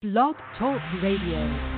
Blog Talk Radio.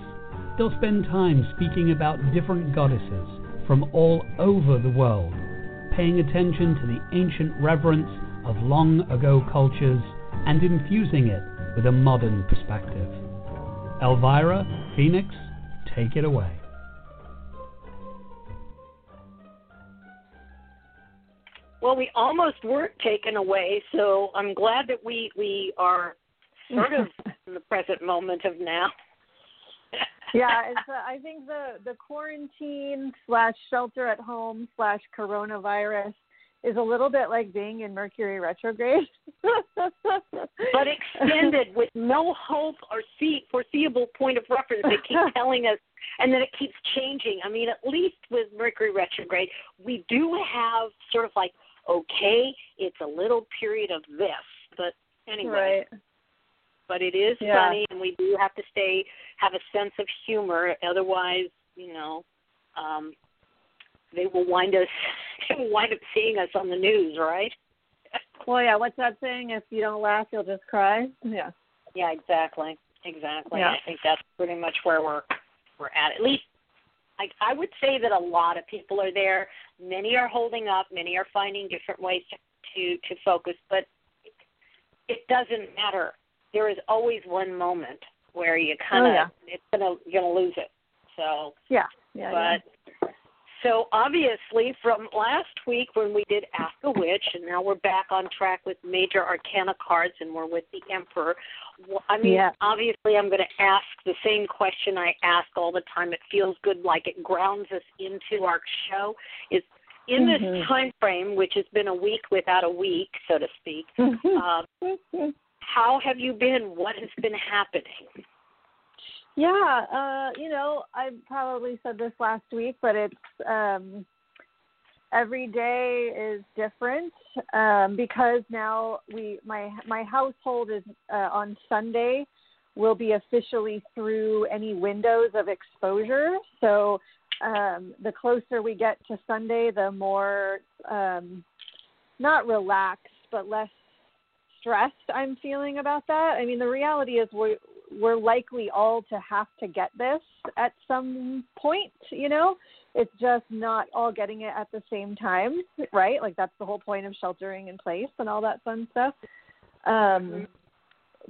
They'll spend time speaking about different goddesses from all over the world, paying attention to the ancient reverence of long ago cultures and infusing it with a modern perspective. Elvira, Phoenix, take it away. Well, we almost weren't taken away, so I'm glad that we we are sort of in the present moment of now. Yeah, it's, uh, I think the the quarantine slash shelter at home slash coronavirus is a little bit like being in Mercury retrograde, but extended with no hope or see foreseeable point of reference. They keep telling us, and then it keeps changing. I mean, at least with Mercury retrograde, we do have sort of like, okay, it's a little period of this, but anyway. Right but it is yeah. funny, and we do have to stay have a sense of humor. Otherwise, you know, um, they will wind us they will wind up seeing us on the news, right? well, yeah. What's that saying? If you don't laugh, you'll just cry. Yeah. Yeah, exactly, exactly. Yeah. I think that's pretty much where we're we're at. At least I, I would say that a lot of people are there. Many are holding up. Many are finding different ways to to, to focus, but it doesn't matter there is always one moment where you kind of oh, yeah. it's gonna you're gonna lose it. So yeah, yeah. But yeah. so obviously from last week when we did Ask a Witch, and now we're back on track with major arcana cards, and we're with the Emperor. Well, I mean, yeah. obviously, I'm going to ask the same question I ask all the time. It feels good, like it grounds us into our show. Is in this mm-hmm. time frame, which has been a week without a week, so to speak, Mm-hmm. um, how have you been? What has been happening? Yeah, uh, you know, I probably said this last week, but it's um every day is different um because now we my my household is uh, on Sunday will be officially through any windows of exposure. So um the closer we get to Sunday, the more um not relaxed but less stressed I'm feeling about that. I mean, the reality is we're we're likely all to have to get this at some point. You know, it's just not all getting it at the same time, right? Like that's the whole point of sheltering in place and all that fun stuff. Um,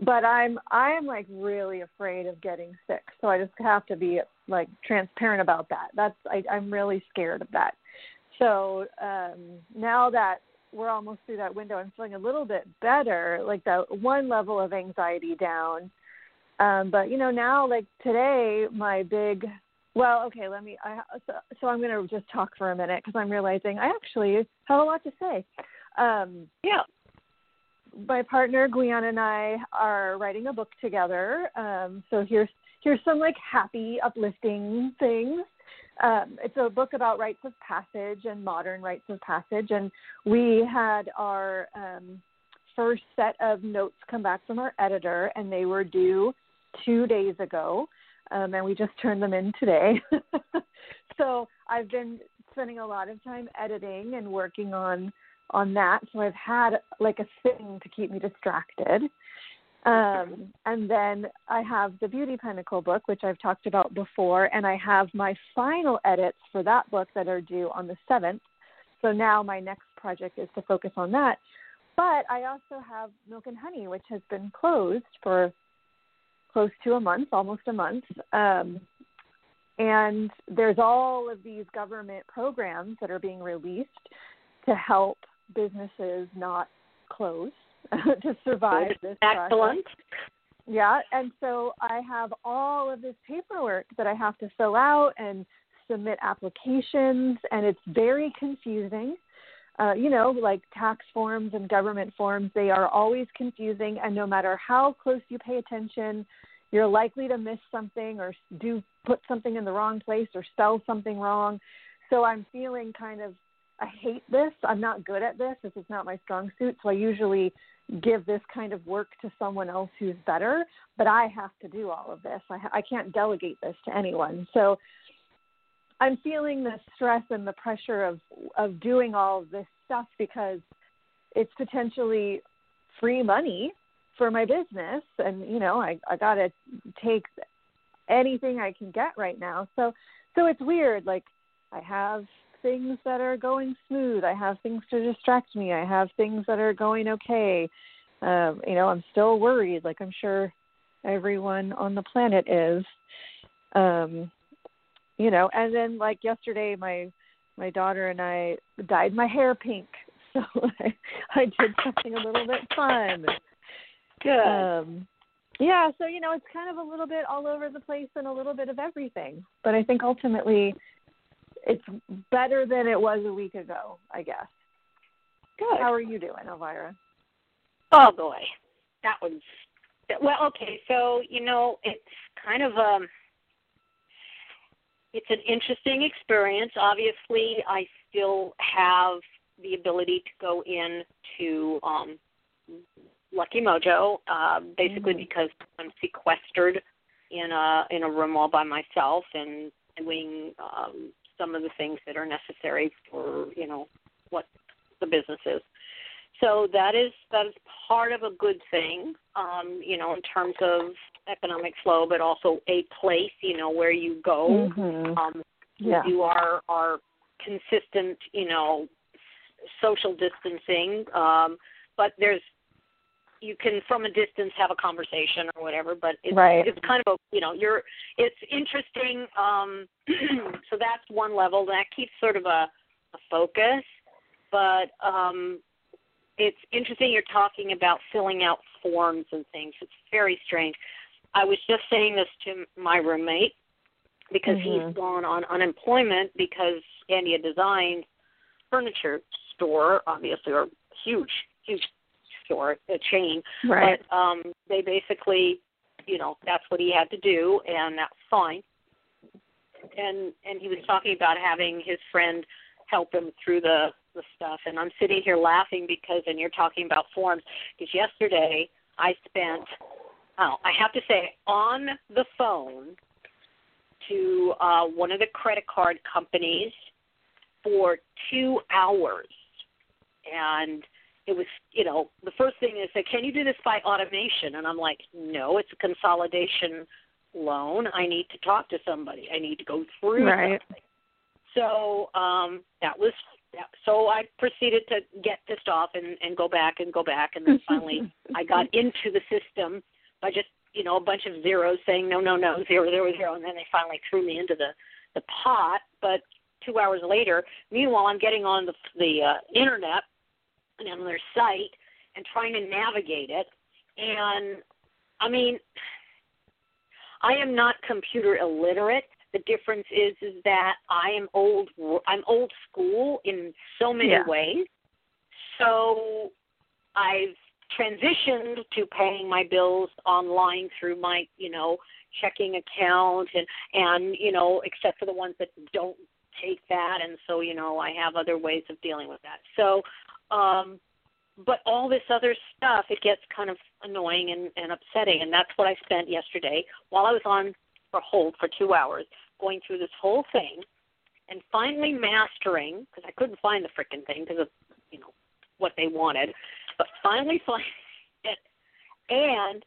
but I'm I'm like really afraid of getting sick, so I just have to be like transparent about that. That's I, I'm really scared of that. So um, now that we're almost through that window. I'm feeling a little bit better, like that one level of anxiety down. Um, but you know, now like today, my big well, okay, let me. I, so, so I'm going to just talk for a minute because I'm realizing I actually have a lot to say. Um, yeah. My partner Gwion and I are writing a book together. Um, so here's here's some like happy, uplifting things um, it's a book about rites of passage and modern rites of passage. And we had our um, first set of notes come back from our editor, and they were due two days ago. um, and we just turned them in today. so I've been spending a lot of time editing and working on on that. So I've had like a thing to keep me distracted. Um, and then I have the Beauty Pinnacle book, which I've talked about before, and I have my final edits for that book that are due on the 7th. So now my next project is to focus on that. But I also have Milk and Honey, which has been closed for close to a month, almost a month. Um, and there's all of these government programs that are being released to help businesses not close to survive this excellent. Process. yeah and so i have all of this paperwork that i have to fill out and submit applications and it's very confusing. Uh, you know like tax forms and government forms they are always confusing and no matter how close you pay attention you're likely to miss something or do put something in the wrong place or spell something wrong. So i'm feeling kind of I hate this. I'm not good at this. This is not my strong suit. So I usually give this kind of work to someone else who's better, but I have to do all of this. I, I can't delegate this to anyone. So I'm feeling the stress and the pressure of of doing all of this stuff because it's potentially free money for my business and you know I I got to take anything I can get right now. So so it's weird like I have things that are going smooth. I have things to distract me. I have things that are going okay. Um, you know, I'm still worried, like I'm sure everyone on the planet is. Um, you know, and then like yesterday, my my daughter and I dyed my hair pink, so I, I did something a little bit fun. Good. Um, yeah, so you know, it's kind of a little bit all over the place and a little bit of everything. But I think ultimately, it's better than it was a week ago, I guess. Good. How are you doing, Elvira? Oh boy, that was well. Okay, so you know it's kind of um, it's an interesting experience. Obviously, I still have the ability to go in to um, Lucky Mojo, uh, basically mm-hmm. because I'm sequestered in a in a room all by myself and doing um, some of the things that are necessary for you know what the business is. So that is that is part of a good thing, um, you know, in terms of economic flow, but also a place, you know, where you go. Mm-hmm. Um, yeah. You are are consistent, you know, social distancing, um, but there's you can from a distance have a conversation or whatever but it's right. it's kind of a you know you're it's interesting um so that's one level that keeps sort of a, a focus but um it's interesting you're talking about filling out forms and things it's very strange i was just saying this to my roommate because mm-hmm. he's gone on unemployment because Scandia Design furniture store obviously or huge huge store, a chain. Right. But um, they basically, you know, that's what he had to do, and that's fine. And and he was talking about having his friend help him through the the stuff, and I'm sitting here laughing because, and you're talking about forms, because yesterday I spent, oh, I have to say, on the phone to uh, one of the credit card companies for two hours, and it was you know the first thing is say can you do this by automation? And i'm like no it's a consolidation loan. I need to talk to somebody. I need to go through right. something. So um that was so i proceeded to get pissed off and and go back and go back. And then finally i got into the system by just you know a bunch of zeros saying no no no zero zero zero. And then they finally threw me into the the pot. But two hours later meanwhile i'm getting on the the uh, internet on their site and trying to navigate it. And I mean, I am not computer illiterate. The difference is is that I am old. I'm old school in so many yeah. ways. So I've transitioned to paying my bills online through my, you know, checking account and and you know, except for the ones that don't take that and so you know I have other ways of dealing with that. So um, but all this other stuff, it gets kind of annoying and, and upsetting. And that's what I spent yesterday while I was on for hold for two hours, going through this whole thing, and finally mastering because I couldn't find the frickin' thing because of you know what they wanted, but finally finding it and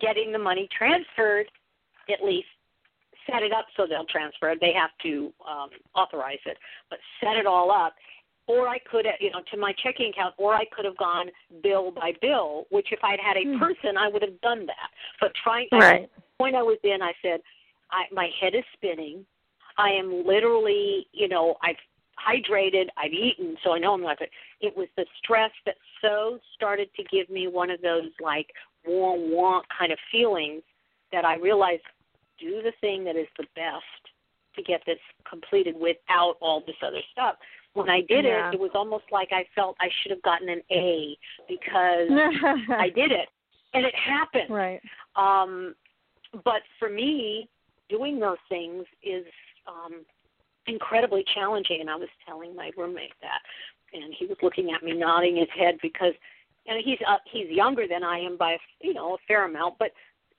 getting the money transferred at least set it up so they'll transfer it. They have to um, authorize it, but set it all up. Or I could, have you know, to my checking account, or I could have gone bill by bill. Which, if I'd had a Hmm. person, I would have done that. But trying, Right. the point I was in, I said, I, my head is spinning. I am literally, you know, I've hydrated, I've eaten, so I know I'm not. Good. It was the stress that so started to give me one of those like wah wah kind of feelings that I realized do the thing that is the best to get this completed without all this other stuff. When I did Yeah. it, it was almost like I felt I should have gotten an A because I did it and it happened. right. Um, but for me, doing those things is um, incredibly challenging. And I was telling my roommate that, and he was looking at me, nodding his head because, and he's uh, he's younger than I am by you know a fair amount, but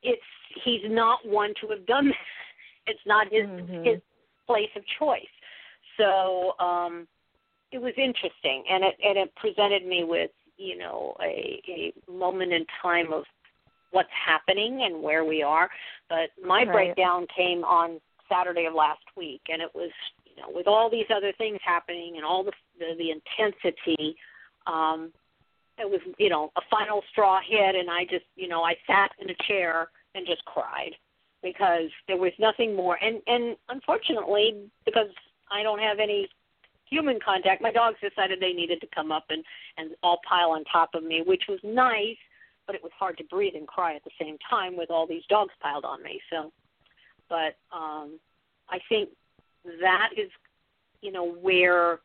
it's he's not one to have done. This. It's not his Mhm. his place of choice. So um, it was interesting, and it and it presented me with you know a a moment in time of what's happening and where we are. But my Right. breakdown came on Saturday of last week, and it was you know with all these other things happening and all the the, the intensity. Um, it was you know a final straw hit, and I just you know I sat in a chair and just cried because there was nothing more. And and unfortunately, because I don't have any human contact, my dogs decided they needed to come up and and all pile on top of me, which was nice, but it was hard to breathe and cry at the same time with all these dogs piled on me. So, but um, I think that is, you know, where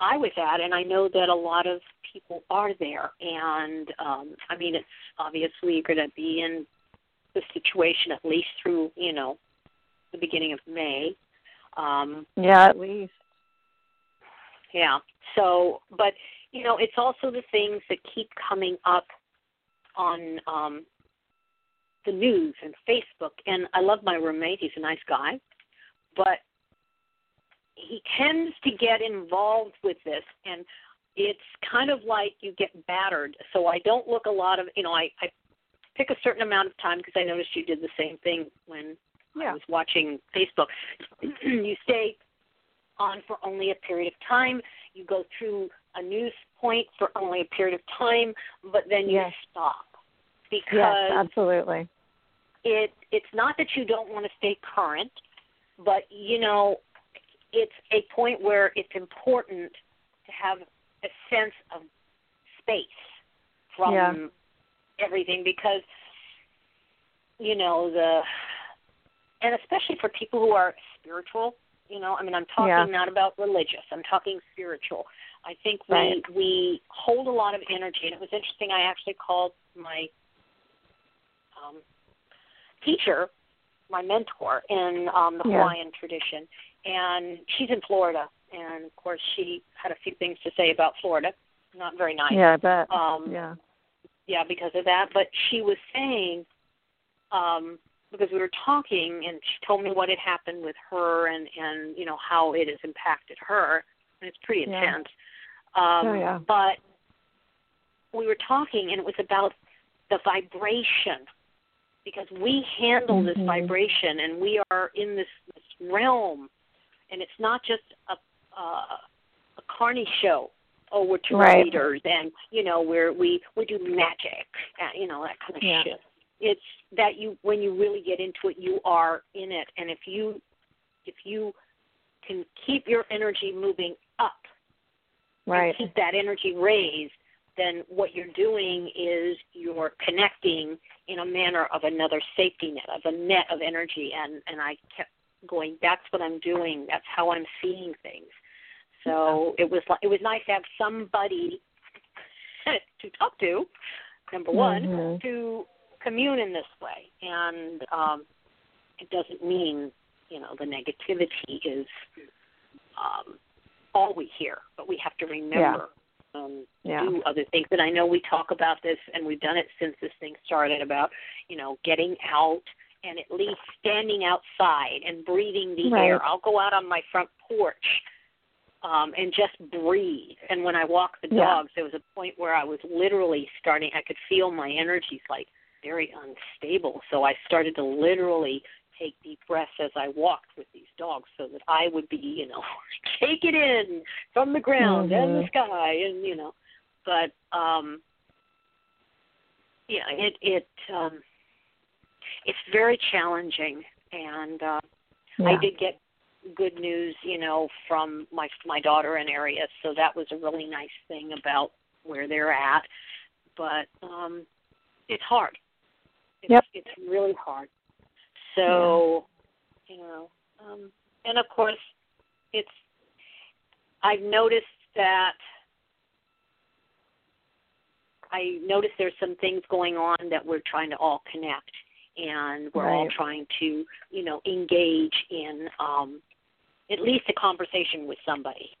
I was at, and I know that a lot of people are there. And um, I mean, it's obviously going to be in the situation at least through, you know, the beginning of May. Um, Yeah, at least. yeah. So, but you know, it's also the things that keep coming up on um the news and Facebook. And I love my roommate; he's a nice guy, but he tends to get involved with this, and it's kind of like you get battered. So I don't look a lot of, you know, I, I pick a certain amount of time because I noticed you did the same thing when I was watching Facebook. you stay on for only a period of time. You go through a news point for only a period of time, but then you Yes. stop Yes, because absolutely. it it's not that you don't want to stay current, but you know, it's a point where it's important to have a sense of space from Yeah. everything because you know the and especially for people who are spiritual you know i mean i'm talking Yeah. not about religious i'm talking spiritual i think we Right. we hold a lot of energy and it was interesting i actually called my um teacher my mentor in um the Yeah. hawaiian tradition and she's in florida and of course she had a few things to say about florida not very nice Yeah, I bet. um yeah. yeah, because of that. But she was saying, um, because we were talking, and she told me what had happened with her, and and you know how it has impacted her, and it's pretty Yeah. intense. Um, Oh, yeah. But we were talking, and it was about the vibration, because we handle this Mhm. vibration, and we are in this, this realm, and it's not just a uh, a carny show oh we're tarot Right. and you know we're we we do magic uh, you know that kind of Yeah. shit it's that you when you really get into it you are in it. And if you if you can keep your energy moving up Right. keep that energy raised then what you're doing is you're connecting in a manner of another safety net of a net of energy. And and i kept going that's what i'm doing. That's how i'm seeing things. So it was like it was nice to have somebody to talk to number one Mhm. to commune in this way and um it doesn't mean you know the negativity is um all we hear but we have to remember um Yeah. do other things and i know we talk about this and we've done it since this thing started about you know getting out and at least standing outside and breathing the Right. air. I'll go out on my front porch um and just breathe. And when I walk the Yeah. dogs, there was a point where I was literally starting I could feel my energies like very unstable. So I started to literally take deep breaths as I walked with these dogs so that I would be, you know, take it in from the ground and the Mhm. sky and you know. But um yeah, it it um it's very challenging and uh I did get good news, you know, from my my daughter and area, so that was a really nice thing about where they're at. But um it's hard. It's, Yep. It's really hard. So, you know, um and of course it's I've noticed that I noticed there's some things going on that we're trying to all connect and we're all Right. trying to, you know, engage in um at least a conversation with somebody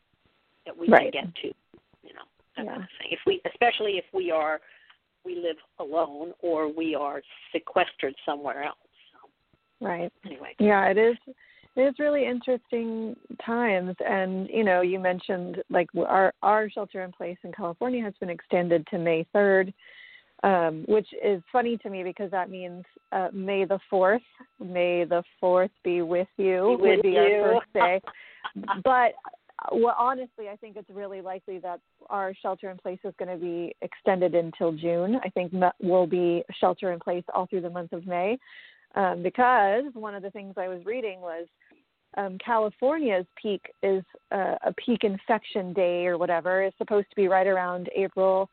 that we Right. can get to, you know, that Yeah. kind of thing. If we especially if we are we live alone or we are sequestered somewhere else. So Right. anyway. Yeah, it is. It is really interesting times, and you know, you mentioned like our our shelter in place in California has been extended to May third, um, which is funny to me because that means uh, May the fourth. May the fourth be with you Be with would be you. our first day. but well, honestly, I think it's really likely that our shelter in place is going to be extended until June. I think we'll be shelter in place all through the month of May, um, because one of the things I was reading was um, California's peak is uh, a peak infection day or whatever is supposed to be right around April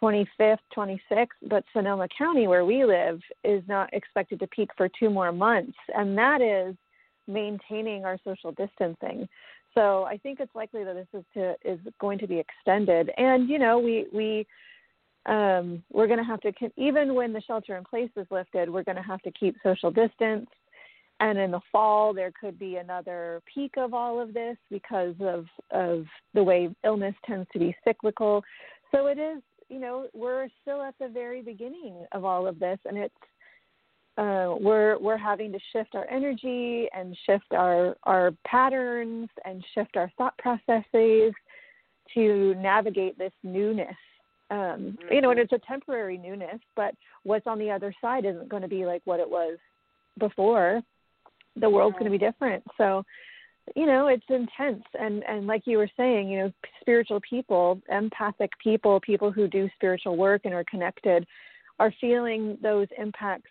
25th, 26th, but Sonoma County, where we live, is not expected to peak for two more months, and that is maintaining our social distancing. So I think it's likely that this is to is going to be extended, and you know we we um, we're going to have to even when the shelter in place is lifted, we're going to have to keep social distance. And in the fall, there could be another peak of all of this because of of the way illness tends to be cyclical. So it is, you know, we're still at the very beginning of all of this, and it's uh, we're we're having to shift our energy and shift our our patterns and shift our thought processes to navigate this newness. Um, You know, and it's a temporary newness, but what's on the other side isn't going to be like what it was before. The world's going to be different. So, you know, it's intense. And and like you were saying, you know, spiritual people, empathic people, people who do spiritual work and are connected, are feeling those impacts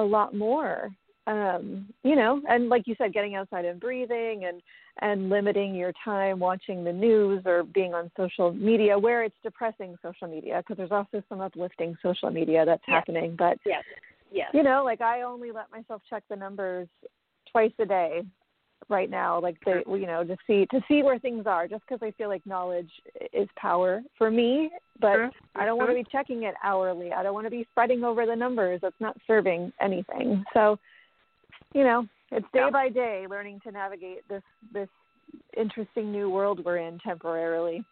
a lot more um you know and like you said getting outside and breathing and and limiting your time watching the news or being on social media where it's depressing social media because there's also some uplifting social media that's Yes. happening but Yes. Yes. you know like i only let myself check the numbers twice a day right now like they you know to see to see where things are just because i feel like knowledge is power for me but Sure. I don't want to be checking it hourly. I don't want to be spreading over the numbers. That's not serving anything. So, you know, it's day Yeah. by day learning to navigate this this interesting new world we're in temporarily.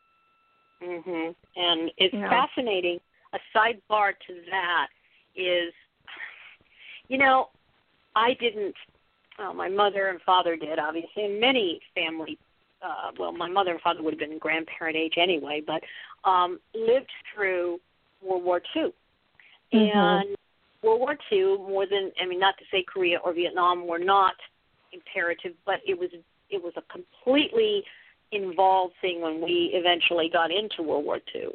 Mhm. And it's Yeah. fascinating. A sidebar to that is, you know, I didn't. Well, my mother and father did, obviously, and many family. Uh, well, my mother and father would have been grandparent age anyway, but um, lived through World War II, Mhm. and World War II more than I mean, not to say Korea or Vietnam were not imperative, but it was it was a completely involved thing when we eventually got into World War II.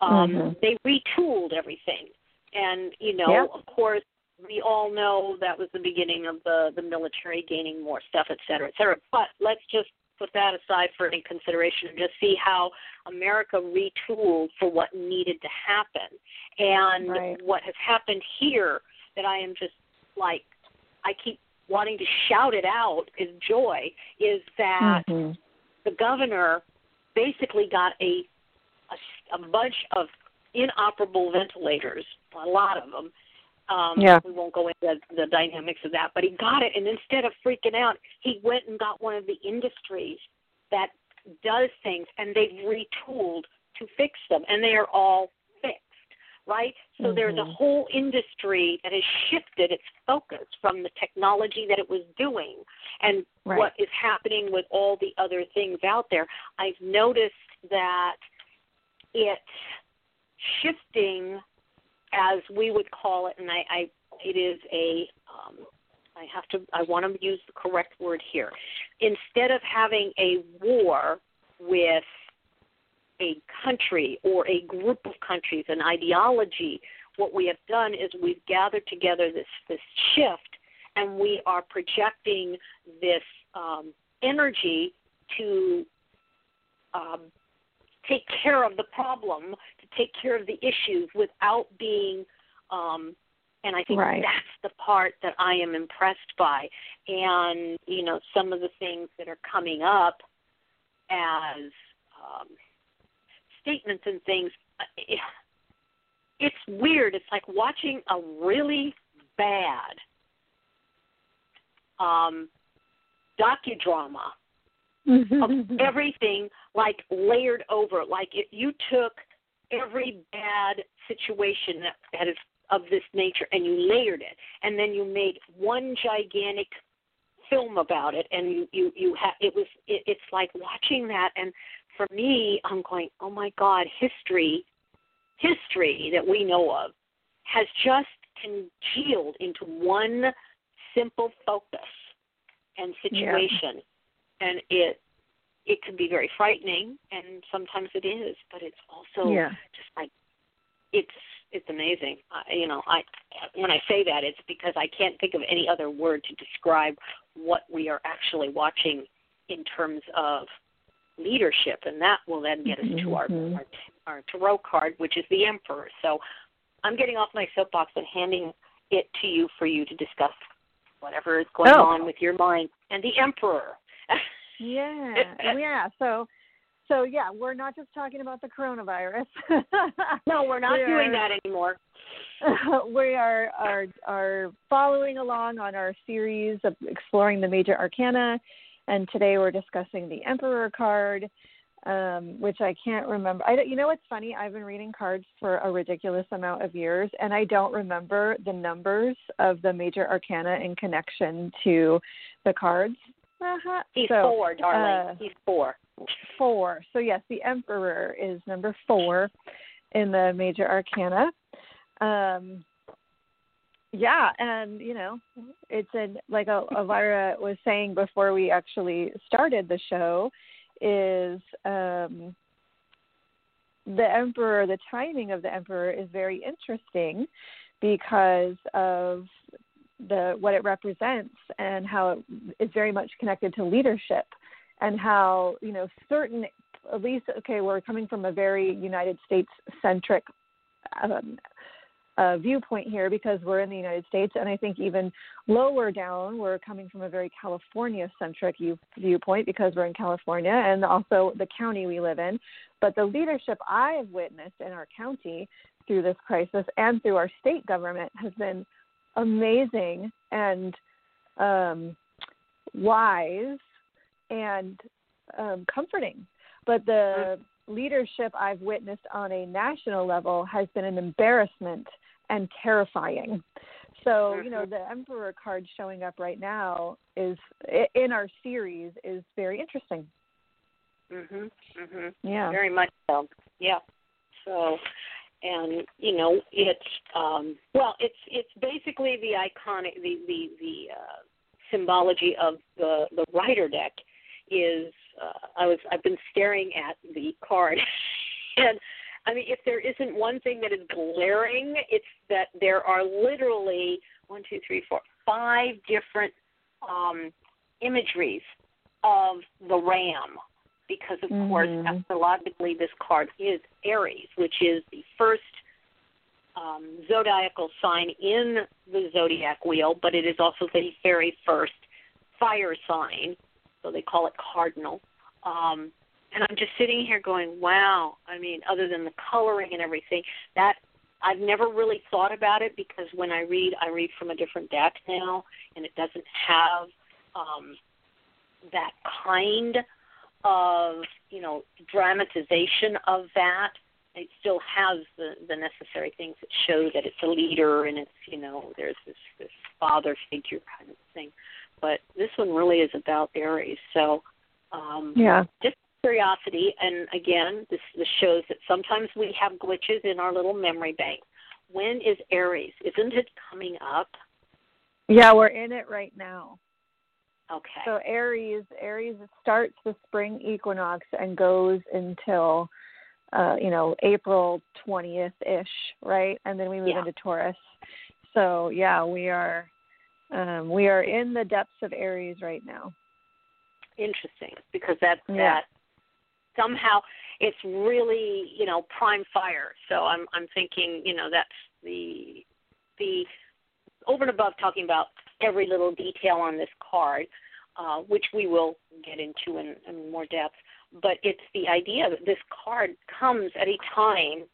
Um, Mhm. They retooled everything, and you know, Yep. of course, we all know that was the beginning of the the military gaining more stuff, et cetera, et cetera. But let's just put that aside for any consideration and just see how America retooled for what needed to happen, and Right. what has happened here that I am just like I keep wanting to shout it out is joy is that Mhm. the governor basically got a, a a bunch of inoperable ventilators, a lot of them. Um, Yeah. We won't go into the the dynamics of that, but he got it, and instead of freaking out, he went and got one of the industries that does things, and they've retooled to fix them, and they are all fixed. right? So mm-hmm. there's a whole industry that has shifted its focus from the technology that it was doing and right. what is happening with all the other things out there. I've noticed that it's shifting, as we would call it, and I, I it is a um, I have to I want to use the correct word here. Instead of having a war with a country or a group of countries, an ideology, what we have done is we've gathered together this this shift, and we are projecting this um, energy to um, take care of the problem, to take care of the issues without being. Um, and I think right. that's the part that I am impressed by. And you know, some of the things that are coming up as um, statements and things. Uh, it's weird. It's like watching a really bad um, docudrama of everything like layered over. Like if you took every bad situation that, that is of this nature and you layered it, and then you made one gigantic film about it, and you you you have it was it, it's like watching that and for me, I'm going, oh my God, history, history that we know of has just congealed into one simple focus and situation. And it it can be very frightening, and sometimes it is, but it's also yeah. just like it's it's amazing. I, you know, I when I say that, it's because I can't think of any other word to describe what we are actually watching in terms of leadership, and that will then get us mm-hmm. to our, our our tarot card, which is the Emperor. So I'm getting off my soapbox and handing it to you for you to discuss whatever is going oh. on with your mind and the Emperor. Yeah, yeah. So, so yeah, we're not just talking about the coronavirus. no, we're not we doing are, that anymore. we are are are following along on our series of exploring the major arcana and today we're discussing the Emperor card, um, which I can't remember. I you know what's funny? I've been reading cards for a ridiculous amount of years, and I don't remember the numbers of the major arcana in connection to the cards. Uh-huh. He's so, four, darling. Uh, He's four. Four. So yes, the Emperor is number four in the major arcana. Um, yeah, and you know, it's an like Elvira was saying before we actually started the show, is um, the emperor. The timing of the emperor is very interesting because of the what it represents and how it is very much connected to leadership and how you know certain at least okay we're coming from a very United States centric um, uh, viewpoint here because we're in the United States, and I think even lower down, we're coming from a very California centric view, viewpoint because we're in California and also the county we live in. But the leadership I have witnessed in our county through this crisis and through our state government has been amazing and um, wise and um, comforting. But the leadership I've witnessed on a national level has been an embarrassment and terrifying. So, you know, mm-hmm. the Emperor card showing up right now is in our series is very interesting. Mhm. Mhm. Yeah. Very much so. Yeah. So, and you know, it's um well, it's it's basically the iconic the the the uh symbology of the the rider deck is uh, I was I've been staring at the card. And I mean, if there isn't one thing that is glaring, it's that there are literally one, two, three, four, five different um, imageries of the ram, because of mm-hmm. course, astrologically, this card is Aries, which is the first um, zodiacal sign in the zodiac wheel, but it is also the very first fire sign, so they call it cardinal. Um, and I'm just sitting here going, wow. I mean, other than the coloring and everything, that I've never really thought about it because when I read, I read from a different deck now, and it doesn't have um, that kind of you know dramatization of that. It still has the the necessary things that show that it's a leader and it's you know there's this this father figure kind of thing. But this one really is about aries. So um yeah. just curiosity. And again this this shows that sometimes we have glitches in our little memory bank. When is aries? Isn't it coming up? Yeah we're in it right now okay so aries aries starts the spring equinox and goes until uh, you know, April 20th ish, right? And then we move yeah. into Taurus. So yeah, we are um, we are in the depths of Aries right now. Interesting, because that's yeah. that somehow it's really you know prime fire. So I'm I'm thinking you know that's the the over and above talking about every little detail on this card, uh, which we will get into in, in more depth but it's the idea that this card comes at a time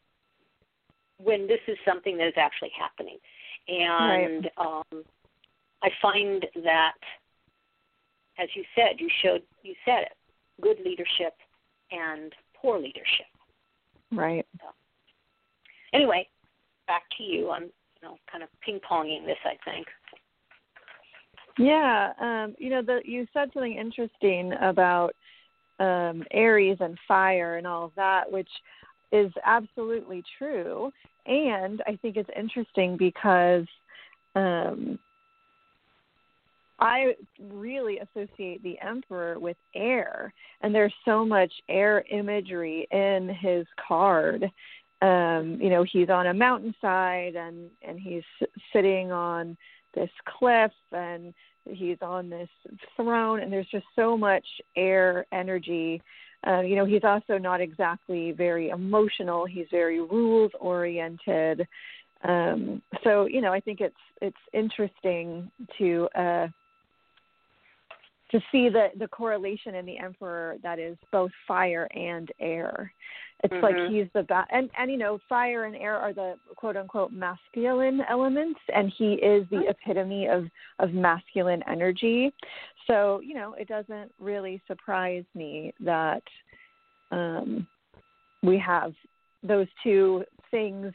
when this is something that is actually happening. And right. um, I find that, as you said, you showed you said it, good leadership and poor leadership. Right. So, anyway, back to you. I'm you know kind of ping ponging this. I think. Yeah, um, you know, the, you said something interesting about um, Aries and fire and all of that, which is absolutely true. And I think it's interesting because um, I really associate the Emperor with air, and there's so much air imagery in his card. Um, you know, he's on a mountainside and and he's sitting on this cliff and he's on this throne and there's just so much air energy. Uh, you know he's also not exactly very emotional. He's very rules oriented um, so you know i think it's it's interesting to uh, to see the the correlation in the emperor that is both fire and air. It's mm-hmm. like he's the ba- and and you know fire and air are the quote unquote masculine elements and he is the epitome of of masculine energy. So you know it doesn't really surprise me that um we have those two things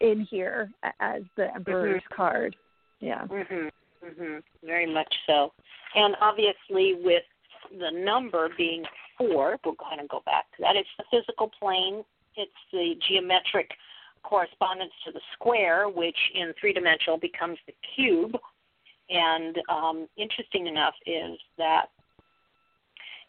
in here as the emperor's mm-hmm. card. Yeah. Mhm mhm very much so and obviously with the number being four, we'll kind of go back to that. It's the physical plane, it's the geometric correspondence to the square, which in three dimensional becomes the cube. And um, interesting enough is that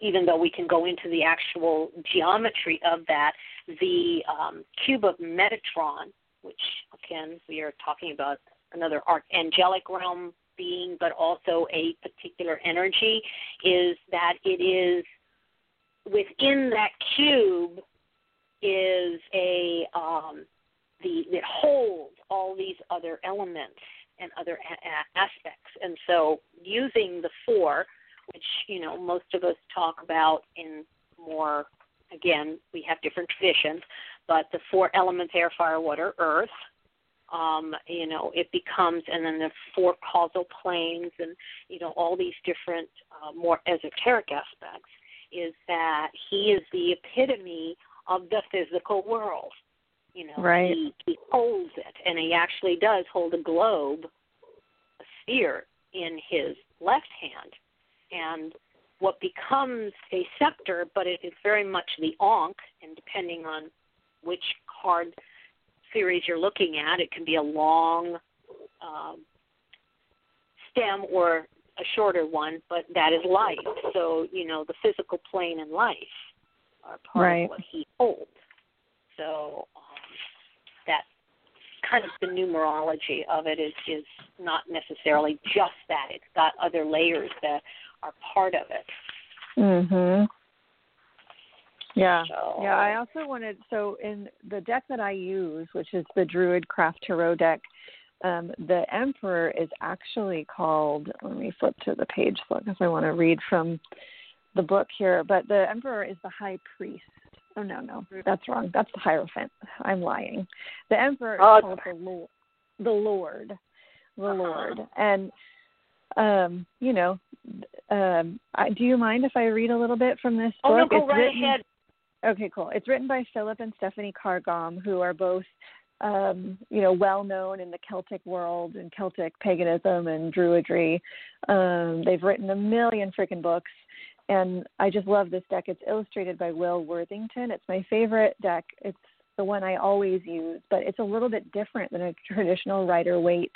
even though we can go into the actual geometry of that, the um, cube of Metatron, which again we are talking about another archangelic realm being, but also a particular energy, is that it is within that cube is a um, the that holds all these other elements and other a- aspects. And so, using the four, which you know most of us talk about in more again, we have different traditions, but the four elements: air, fire, water, earth um, you know, it becomes, and then the four causal planes, and you know, all these different uh, more esoteric aspects, is that he is the epitome of the physical world. You know, right. he, he holds it, and he actually does hold a globe, a sphere, in his left hand, and what becomes a scepter, but it is very much the ankh, and depending on which card series you're looking at. It can be a long um, stem or a shorter one, but that is life. So, you know, the physical plane and life are part right. of what he holds. So um, that kind of the numerology of it is, is not necessarily just that. It's got other layers that are part of it. Mhm. Yeah. So, yeah, I also wanted so in the deck that I use, which is the Druid Craft Tarot deck, um, the Emperor is actually called. Let me flip to the page because I want to read from the book here. But the Emperor is the High Priest. Oh no, no, that's wrong. That's the Hierophant. I'm lying. The Emperor is oh, called the Lord. The Lord. The uh-huh. Lord. And um, you know, um, I, do you mind if I read a little bit from this oh, book? no, go it's right written, ahead. Okay, cool. It's written by Philip and Stephanie Carr-Gomm, who are both, um, you know, well known in the Celtic world and Celtic paganism and Druidry. Um, they've written a million freaking books, and I just love this deck. It's illustrated by Will Worthington. It's my favorite deck. It's the one I always use, but it's a little bit different than a traditional Rider Waite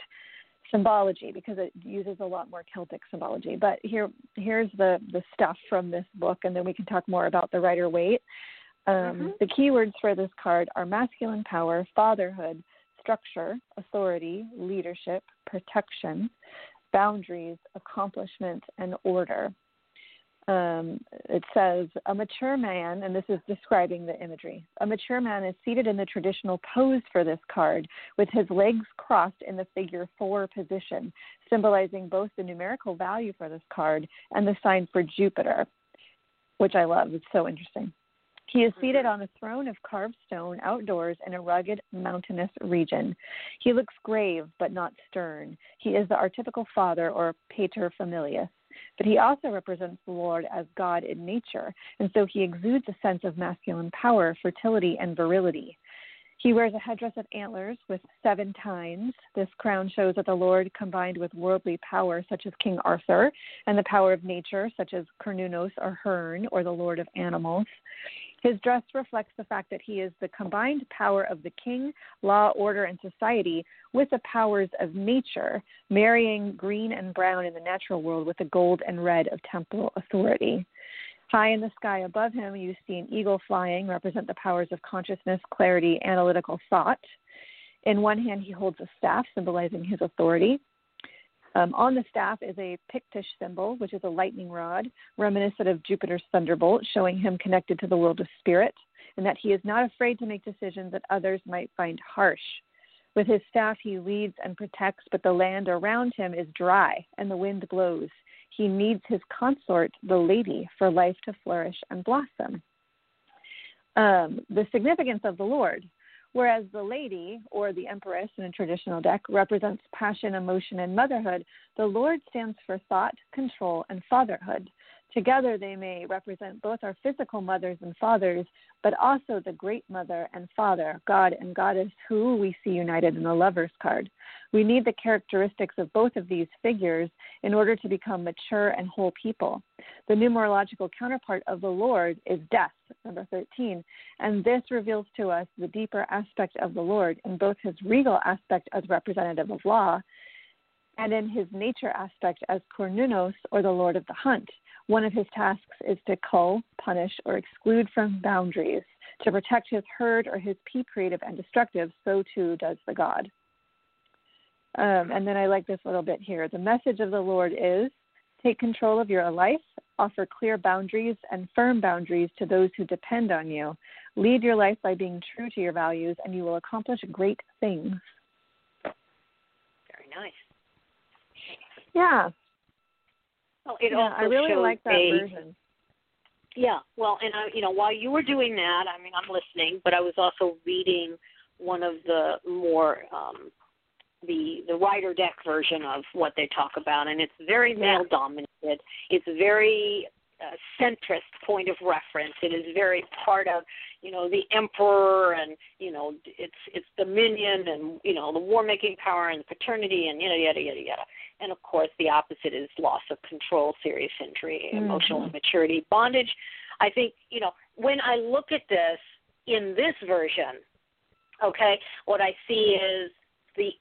symbology because it uses a lot more Celtic symbology. But here, here's the the stuff from this book, and then we can talk more about the Rider Waite. Um, mm-hmm. The keywords for this card are masculine power, fatherhood, structure, authority, leadership, protection, boundaries, accomplishment, and order um, it says a mature man, and this is describing the imagery. A mature man is seated in the traditional pose for this card, with his legs crossed in the figure four position, symbolizing both the numerical value for this card and the sign for Jupiter, which I love. It's so interesting. He is seated on a throne of carved stone outdoors in a rugged mountainous region. He looks grave but not stern. He is the archetypical father or pater familias but he also represents the Lord as God in nature, and so he exudes a sense of masculine power, fertility, and virility. He wears a headdress of antlers with seven tines. This crown shows that the Lord, combined with worldly power such as King Arthur, and the power of nature such as Cernunnos or Herne, or the Lord of animals, his dress reflects the fact that he is the combined power of the king, law, order, and society with the powers of nature, marrying green and brown in the natural world with the gold and red of temporal authority. High in the sky above him, you see an eagle flying, represent the powers of consciousness, clarity, analytical thought. In one hand, he holds a staff, symbolizing his authority. Um, on the staff is a Pictish symbol, which is a lightning rod, reminiscent of Jupiter's thunderbolt, showing him connected to the world of spirit, and that he is not afraid to make decisions that others might find harsh. With his staff, he leads and protects, but the land around him is dry and the wind blows. He needs his consort, the lady, for life to flourish and blossom. Um, the significance of the Lord whereas the lady, or the empress in a traditional deck, represents passion, emotion, and motherhood, the Lord stands for thought, control, and fatherhood. Together, they may represent both our physical mothers and fathers, but also the great mother and father, God and Goddess, who we see united in the Lover's card. We need the characteristics of both of these figures in order to become mature and whole people. The numerological counterpart of the Lord is death, number 13, and this reveals to us the deeper aspect of the Lord in both his regal aspect as representative of law and in his nature aspect as Cernunnos, or the Lord of the Hunt. One of his tasks is to cull, punish, or exclude from boundaries. To protect his herd or his pea creative and destructive, so too does the God. Um, and then I like this little bit here. The message of the Lord is take control of your life, offer clear boundaries and firm boundaries to those who depend on you. Lead your life by being true to your values, and you will accomplish great things. Very nice. Yeah. Well, it yeah, also I really shows like that a, version. Yeah, well, and I, you know, while you were doing that, I mean, I'm listening, but I was also reading one of the more um, the the Rider deck version of what they talk about, and it's very male dominated. It's a very uh, centrist point of reference. It is very part of, you know, the emperor and you know it's it's dominion and you know the war making power and paternity and yada yada yada yada. And of course, the opposite is loss of control, serious injury, mm-hmm. emotional immaturity, bondage. I think you know when I look at this in this version, okay, what I see is the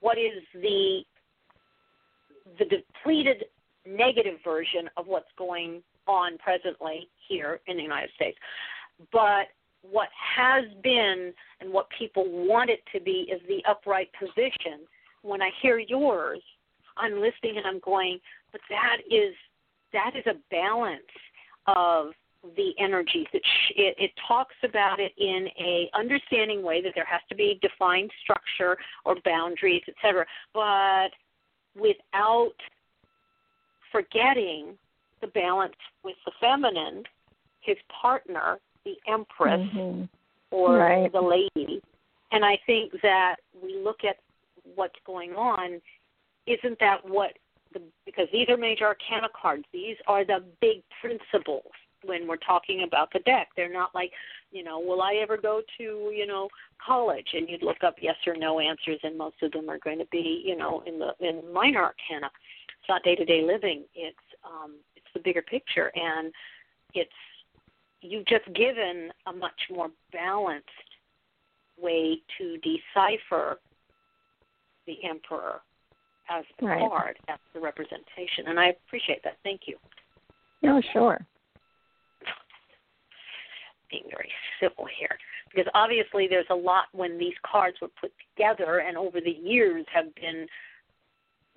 what is the the depleted negative version of what's going on presently here in the United States. But what has been and what people want it to be is the upright position. When I hear yours, I'm listening and I'm going, but that is that is a balance of the energies. It, it, it talks about it in a understanding way that there has to be defined structure or boundaries, etc. But without forgetting the balance with the feminine, his partner, the empress mm-hmm. or right. the lady. And I think that we look at what's going on. Isn't that what the because these are major arcana cards. These are the big principles when we're talking about the deck. They're not like, you know, will I ever go to, you know, college? And you'd look up yes or no answers, and most of them are going to be, you know, in the in minor arcana. It's not day to day living. It's um, it's the bigger picture, and it's you've just given a much more balanced way to decipher the emperor as the right. card, as the representation. And I appreciate that. Thank you. No, sure. Being very civil here. Because obviously there's a lot when these cards were put together and over the years have been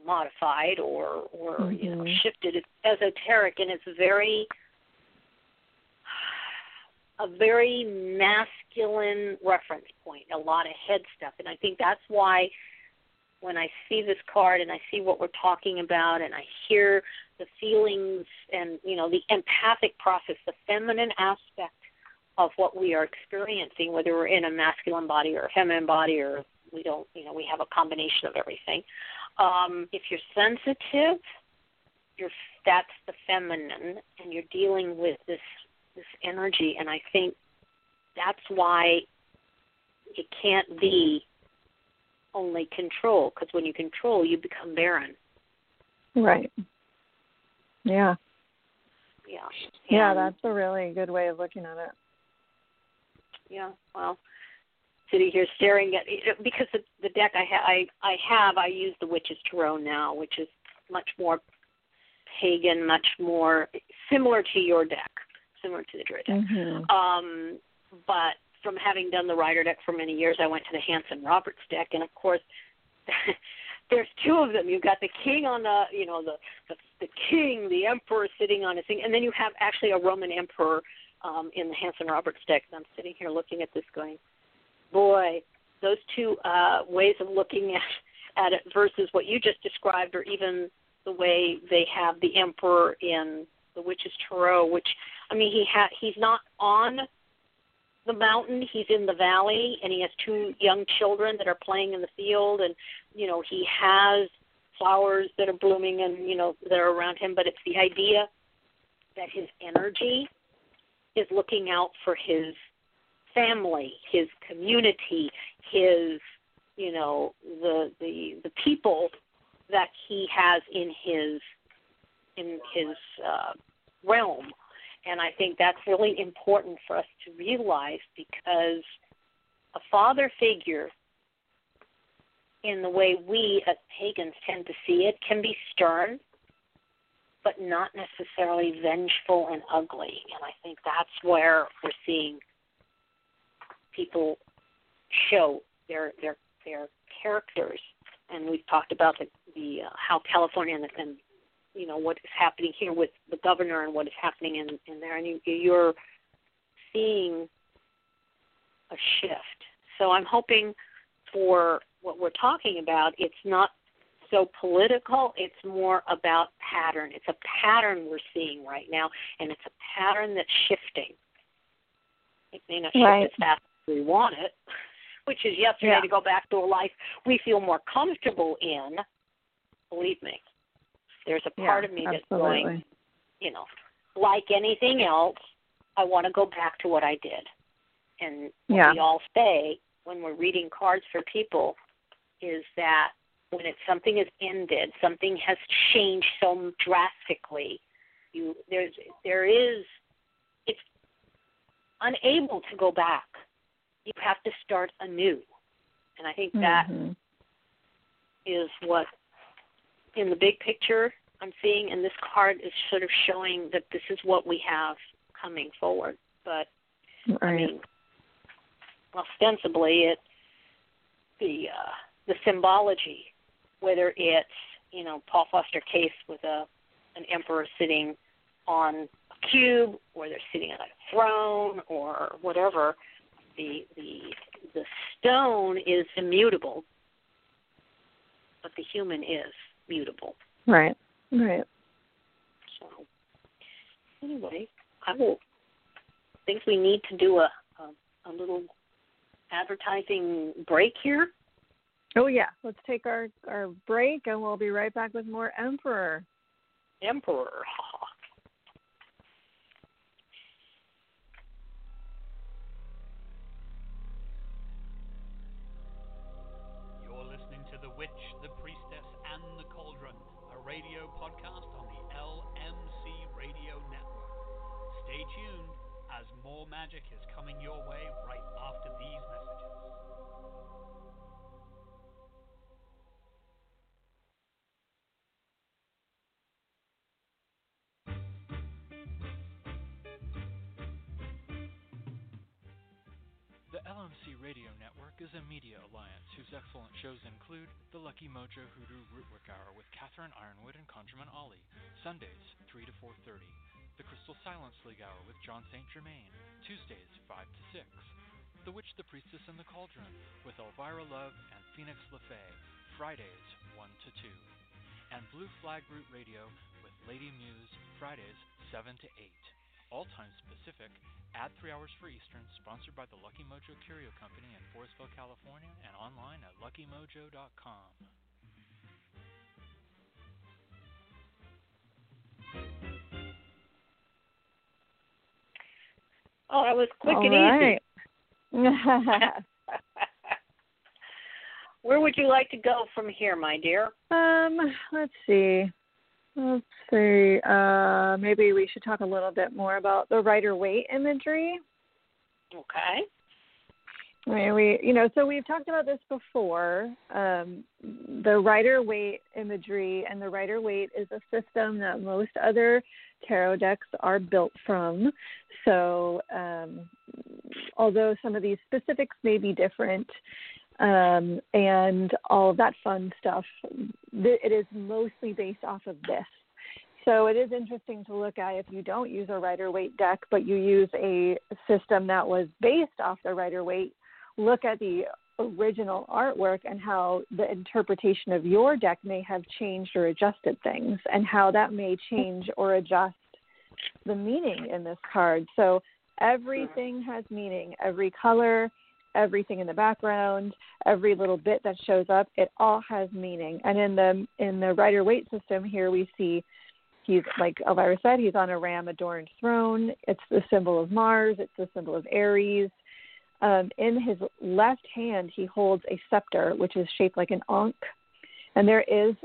modified or or mm-hmm. you know shifted. It's esoteric and it's very a very masculine reference point, a lot of head stuff. And I think that's why when I see this card and I see what we're talking about and I hear the feelings and, you know, the empathic process, the feminine aspect of what we are experiencing, whether we're in a masculine body or a feminine body or we don't, you know, we have a combination of everything. Um, if you're sensitive, you're that's the feminine and you're dealing with this this energy and I think that's why it can't be only control because when you control you become barren. Right. Yeah. Yeah. Yeah that's a really good way of looking at it. Yeah well sitting here staring at it because the, the deck I, ha- I I have I use the Witch's Tarot now, which is much more pagan, much more similar to your deck similar to the Druid deck. Mm-hmm. Um, but from having done the Rider deck for many years, I went to the Hanson Roberts deck, and of course, there's two of them. You've got the king on the, you know, the the, the king, the emperor sitting on a thing, and then you have actually a Roman emperor um, in the Hanson Roberts deck. And I'm sitting here looking at this, going, boy, those two uh, ways of looking at at it versus what you just described, or even the way they have the emperor in the Witch's Tarot, which I mean, he ha- he's not on the mountain. He's in the valley, and he has two young children that are playing in the field, and you know he has flowers that are blooming and you know that are around him. But it's the idea that his energy is looking out for his family, his community, his you know the the the people that he has in his in his uh, realm and I think that's really important for us to realize because a father figure, in the way we as pagans tend to see it, can be stern, but not necessarily vengeful and ugly. And I think that's where we're seeing people show their their their characters. And we've talked about the, the uh, how California and, and you know what is happening here with the governor and what is happening in in there, and you, you're seeing a shift. So I'm hoping for what we're talking about, it's not so political. It's more about pattern. It's a pattern we're seeing right now, and it's a pattern that's shifting. It may not shift right. as fast as we want it, which is yesterday yeah. to go back to a life we feel more comfortable in. Believe me, there's a part yeah, of me absolutely. that's going, you know, like anything else, I want to go back to what I did. And what yeah. we all say when we're reading cards for people is that when it's something has ended, something has changed so drastically, you there's there is it's unable to go back. You have to start anew. And I think that mm-hmm. is what in the big picture I'm seeing, and this card is sort of showing that this is what we have coming forward. But right. I mean, ostensibly, it the uh, the symbology, whether it's you know Paul Foster Case with a an emperor sitting on a cube, or they're sitting on a throne, or whatever. The the the stone is immutable, but the human is mutable. Right. Right. So anyway, I will think we need to do a, a a little advertising break here. Oh yeah, let's take our our break and we'll be right back with more Emperor. Emperor. magic is coming your way right after these messages. The LMC Radio Network is a media alliance whose excellent shows include The Lucky Mojo Hoodoo Rootwork Hour with Catherine Yronwode and Conjureman Ali, Sundays 3 to 4:30. The Crystal Silence League Hour with John St. Germain, Tuesdays 5 to 6. The Witch, the Priestess, and the Cauldron with Elvira Love and Phoenix LeFae, Fridays 1 to 2. And Blue Flag Root Radio with Lady Muse, Fridays 7 to 8. All times Pacific, add 3 hours for Eastern, sponsored by the Lucky Mojo Curio Company in Forestville, California, and online at luckymojo.com. Oh, that was quick All and right. easy. Where would you like to go from here, my dear? um, let's see. Let's see. Uh, maybe we should talk a little bit more about the Rider Waite imagery. Okay. I mean, we, you know, so we've talked about this before. Um, the Rider Waite imagery and the Rider Waite is a system that most other tarot decks are built from. So, um, although some of these specifics may be different, um, and all of that fun stuff, it is mostly based off of this. So it is interesting to look at if you don't use a Rider Waite deck, but you use a system that was based off the Rider Waite. Look at the original artwork and how the interpretation of your deck may have changed or adjusted things, and how that may change or adjust the meaning in this card. So everything has meaning. Every color, everything in the background, every little bit that shows up, it all has meaning. And in the in the Rider Waite system here we see he's like Elvira said, he's on a ram adorned throne. It's the symbol of Mars, it's the symbol of Aries. Um, in his left hand he holds a scepter which is shaped like an ankh. And there is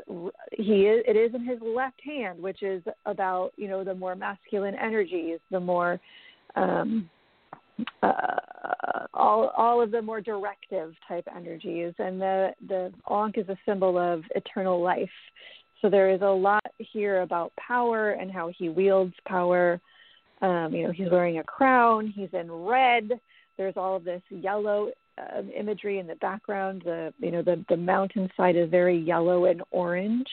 he is it is in his left hand, which is about, you know, the more masculine energies, the more um uh, all all of the more directive type energies, and the the ankh is a symbol of eternal life. So there is a lot here about power and how he wields power. Um, you know, he's wearing a crown. He's in red. There's all of this yellow um, imagery in the background. The you know the the mountainside is very yellow and orange.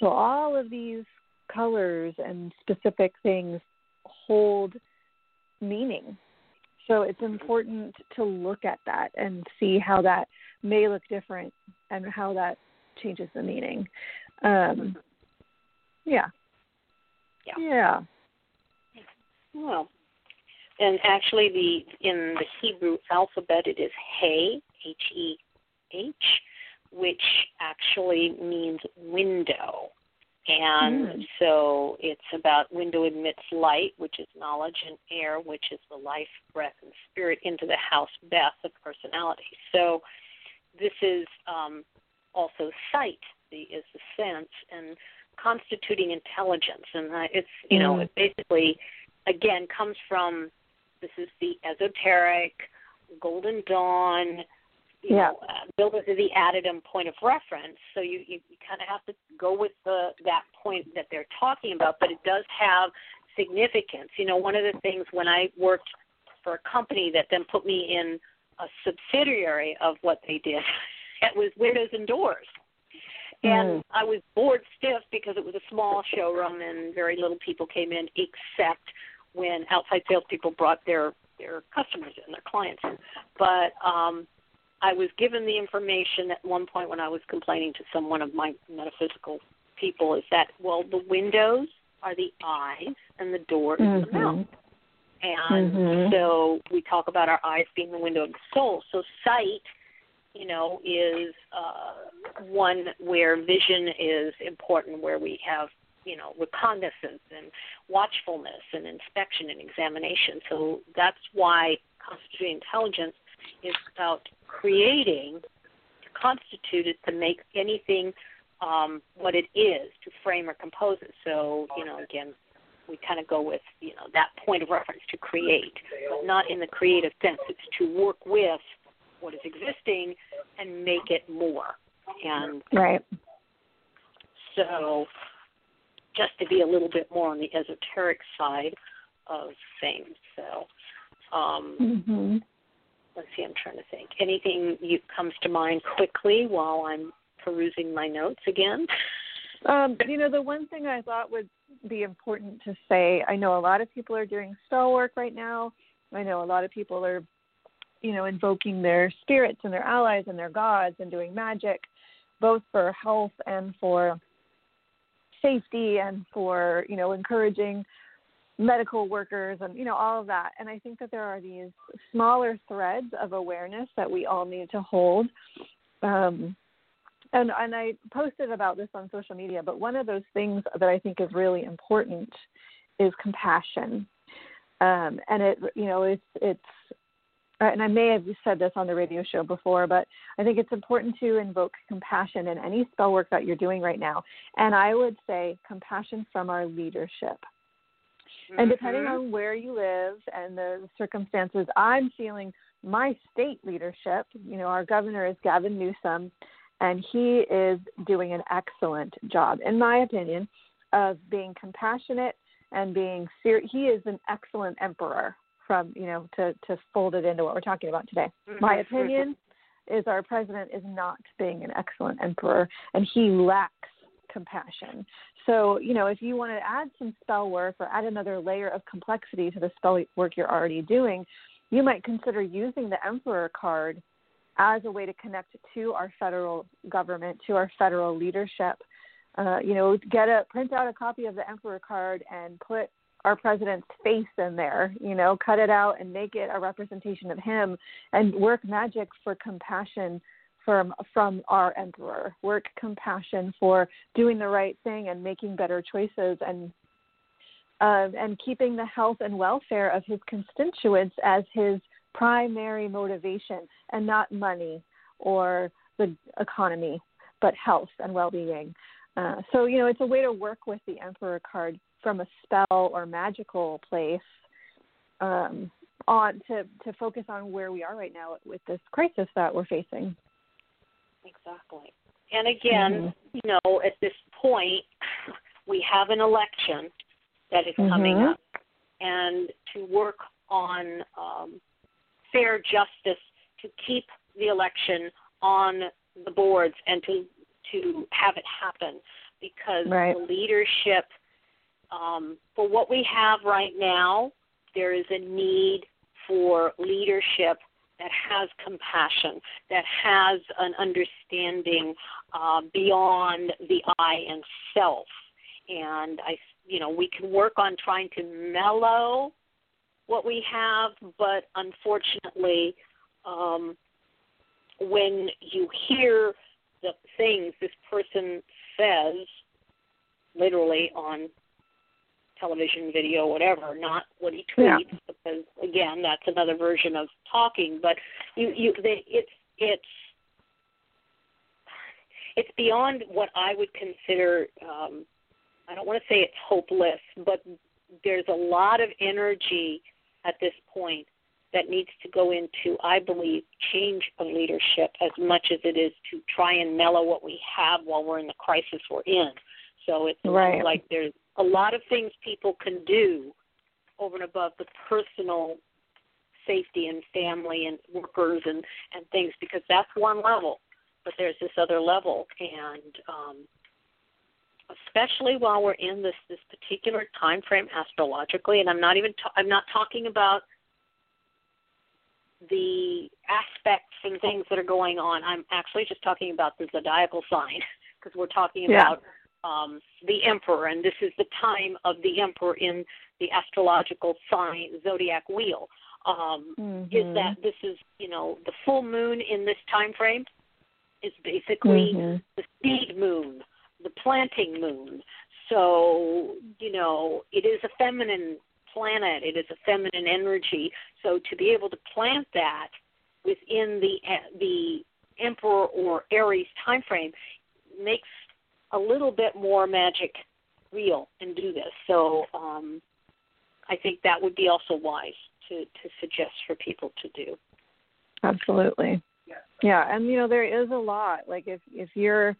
So all of these colors and specific things hold meaning so it's important to look at that and see how that may look different and how that changes the meaning. Um, yeah. Yeah. Yeah. Well, and actually, the in the Hebrew alphabet, it is Hey, H E H, which actually means window. And Mm. so it's about window admits light, which is knowledge, and air, which is the life, breath, and spirit into the house, Beth, the personality. So this is um, also sight, the, is the sense, and constituting intelligence. And uh, it's, you know, Mm. it basically, again, comes from this is the esoteric, golden dawn, you Yeah. know, uh, build it to the addendum point of reference. So you, you, you kind of have to go with the that point that they're talking about, but it does have significance. You know, one of the things when I worked for a company that then put me in a subsidiary of what they did, it was windows and doors. And Mm. I was bored stiff because it was a small showroom and very little people came in except when outside salespeople brought their their customers and their clients. But um I was given the information at one point when I was complaining to some one of my metaphysical people is that well the windows are the eyes and the door is the Mhm. mouth. And Mhm. so we talk about our eyes being the window of the soul. So sight, you know, is uh, one where vision is important, where we have, you know, recognizance and watchfulness and inspection and examination. So that's why constituting intelligence is about creating, to constitute it, to make anything um, what it is, to frame or compose it. So, you know, again, we kind of go with you know that point of reference to create but not in the creative sense. It's to work with what is existing and make it more. And right. So, just to be a little bit more on the esoteric side of things. So, um, mm-hmm. let's see. I'm trying to think. Anything you comes to mind quickly while I'm perusing my notes again? Um, you know, the one thing I thought would be important to say, I know a lot of people are doing spell work right now. I know a lot of people are, you know, invoking their spirits and their allies and their gods and doing magic, both for health and for safety and for, you know, encouraging medical workers and you know all of that and i think that there are these smaller threads of awareness that we all need to hold um, and and I posted about this on social media, but one of those things that I think is really important is compassion. Um, and it you know it's it's and I may have said this on the radio show before, but I think it's important to invoke compassion in any spell work that you're doing right now. And I would say compassion from our leadership. Mm-hmm. And depending on where you live and the circumstances, I'm feeling my state leadership. You know, our governor is Gavin Newsom, and he is doing an excellent job, in my opinion, of being compassionate and being serious. He is an excellent emperor. From you know to to fold it into what we're talking about today. Mm-hmm. My opinion is our president is not being an excellent emperor, and he lacks compassion. So, you know, if you want to add some spell work or add another layer of complexity to the spell work you're already doing, you might consider using the Emperor card as a way to connect to our federal government, to our federal leadership. Uh, you know, get a print out a copy of the emperor card and put our president's face in there. You know, cut it out and make it a representation of him, and work magic for compassion from from our emperor. Work compassion for doing the right thing and making better choices and. Uh, and keeping the health and welfare of his constituents as his primary motivation and not money or the economy, but health and well being. Uh, so, you know, it's a way to work with the Emperor card from a spell or magical place um, on to, to focus on where we are right now with this crisis that we're facing. Exactly. And again, mm-hmm. you know, at this point, we have an election that is coming mm-hmm. up, and to work on um, fair justice to keep the election on the boards and to to have it happen because right. the leadership um, for what we have right now there is a need for leadership that has compassion that has an understanding uh, beyond the I and self. And I you know we can work on trying to mellow what we have, but unfortunately, um, when you hear the things this person says, literally on television, video, whatever, not what he tweets, yeah. because again, that's another version of talking. But you, you, they, it's it's it's beyond what I would consider. Um, I don't want to say it's hopeless, but there's a lot of energy at this point that needs to go into, I believe, change of leadership as much as it is to try and mellow what we have while we're in the crisis we're in. So it's right. like there's a lot of things people can do over and above the personal safety and family and workers and and things because that's one level but there's this other level. And um especially while we're in this this particular time frame astrologically and i'm not even ta- i'm not talking about the aspects and things that are going on. I'm actually just talking about the zodiacal sign because we're talking about um, the emperor and this is the time of the emperor in the astrological sign zodiac wheel um, mm-hmm. is that this is you know the full moon in this time frame is basically mm-hmm. the seed moon the planting moon. So, you know, it is a feminine planet, it is a feminine energy. So to be able to plant that within the the emperor or Aries time frame makes a little bit more magic real and do this. So um I think that would be also wise. to to suggest for people to do. Absolutely. Yeah, and you know there is a lot. Like if if you're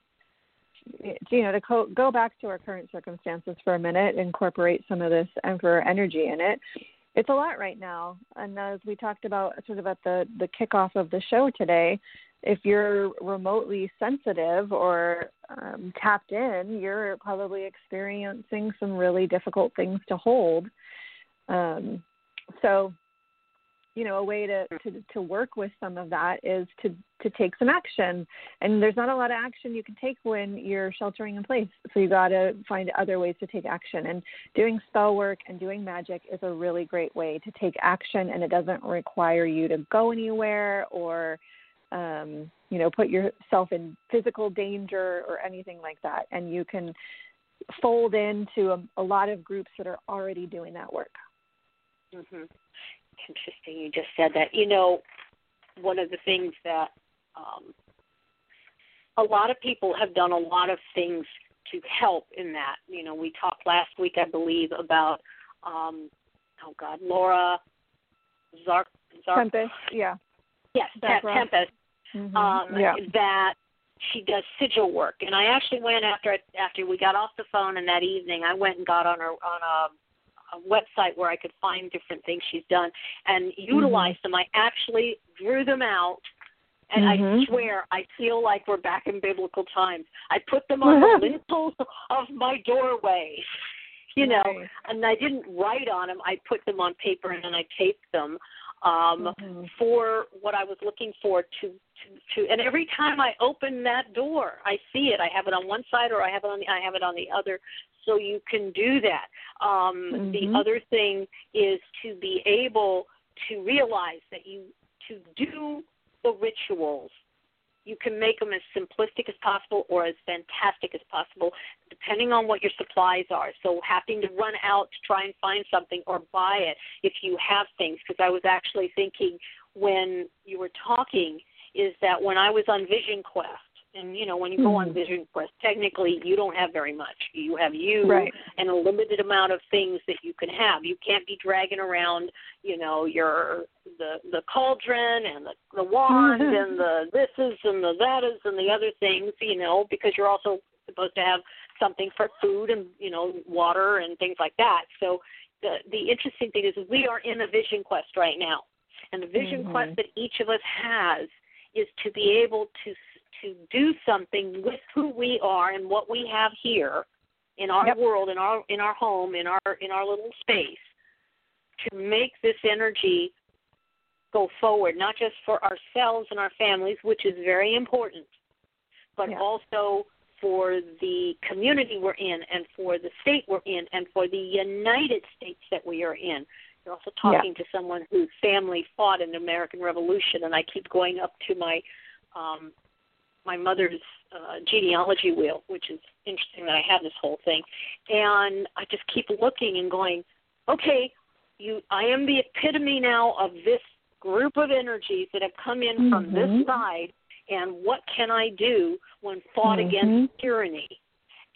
you know to co- go back to our current circumstances for a minute, incorporate some of this emperor energy in it. It's a lot right now, and as we talked about sort of at the the kickoff of the show today, if you're remotely sensitive or um, tapped in, you're probably experiencing some really difficult things to hold. Um, so you know a way to, to to work with some of that is to to take some action. And there's not a lot of action you can take when you're sheltering in place. So you got to find other ways to take action. And doing spell work and doing magic is a really great way to take action and it doesn't require you to go anywhere or um you know put yourself in physical danger or anything like that and you can fold into a, a lot of groups that are already doing that work hmm Interesting, you just said that. You know, one of the things that um, a lot of people have done a lot of things to help in that. You know, we talked last week, I believe, about um, oh God, Laura Zark. Zark Tempest, yeah. Yes, Tempest. Mm-hmm. Um, yeah. That she does sigil work, and I actually went after after we got off the phone, and that evening I went and got on her on a a website where I could find different things she's done and utilize Mm-hmm. them. I actually drew them out, and Mhm. I swear I feel like we're back in biblical times. I put them on the lintel of my doorway, you know, Nice. and I didn't write on them. I put them on paper and then I taped them um Mhm. for what I was looking for to to to and every time I open that door I see it I have it on one side or I have it on the I have it on the other so you can do that um Mhm. the other thing is to be able to realize that you to do the rituals you can make them as simplistic as possible or as fantastic as possible depending on what your supplies are. So having to run out to try and find something or buy it if you have things. Because i was actually thinking when you were talking is that when i was on vision quest and you know when you go on Mhm. vision quest technically you don't have very much you have you Right. and a limited amount of things that you can have you can't be dragging around you know your the the cauldron and the the wand and the this is and the that is and the other things you know because you're also supposed to have something for food and you know water and things like that so the the interesting thing is we are in a vision quest right now and the vision Mhm. quest that each of us has is to be able to to do something with who we are and what we have here in our Yep. world in our in our home in our in our little space to make this energy go forward not just for ourselves and our families which is very important but Yeah. also for the community we're in and for the state we're in and for the United States that we are in. You're also talking to someone whose family fought in the American Revolution and I keep going up to my um my mother's uh, genealogy wheel, which is interesting that I have this whole thing. And I just keep looking and going, okay, you I am the epitome now of this group of energies that have come in from this Mhm. side and what can I do when fought Mhm. against tyranny?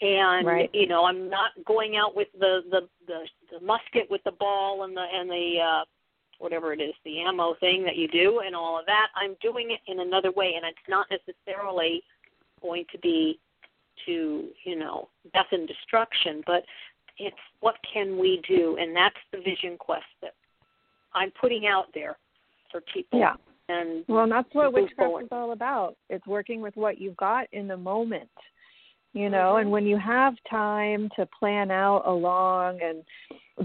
And Right. you know, I'm not going out with the, the the the musket with the ball and the and the uh whatever it is, the ammo thing that you do and all of that. I'm doing it in another way and it's not necessarily going to be to, you know, death and destruction, but it's what can we do and that's the vision quest that I'm putting out there for people. Yeah. And Well, and that's what witchcraft forward. is all about. It's working with what you've got in the moment. You know, Mhm. and when you have time to plan out a long and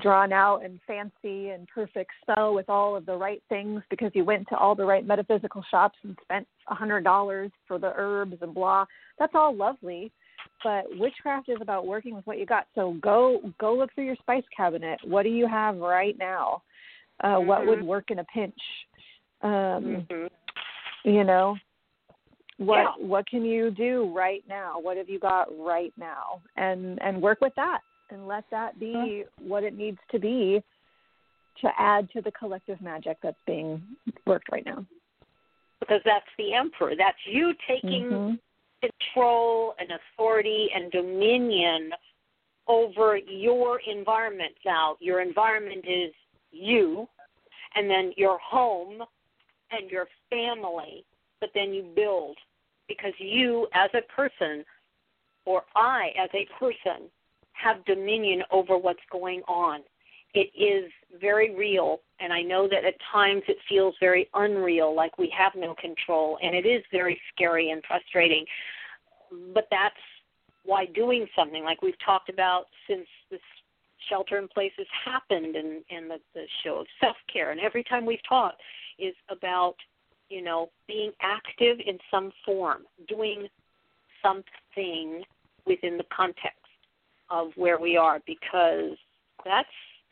drawn out and fancy and perfect spell with all of the right things because you went to all the right metaphysical shops and spent a hundred dollars for the herbs and blah, that's all lovely. But witchcraft is about working with what you got. So go go look through your spice cabinet. What do you have right now? Uh, What would Mhm. work in a pinch? Um, Mhm. you know what Yeah. what can you do right now what have you got right now and and work with that and let that be what it needs to be to add to the collective magic that's being worked right now because that's the emperor. That's you taking Mhm. control and authority and dominion over your environment. Now, your environment is you, and then your home and your family, but then you build because you as a person or I as a person have dominion over what's going on. It is very real, and I know that at times it feels very unreal, like we have no control, and it is very scary and frustrating. But that's why doing something like we've talked about since this shelter in place has happened and, and the, the show of self care, and every time we've talked is about you know being active in some form, doing something within the context of where we are because that's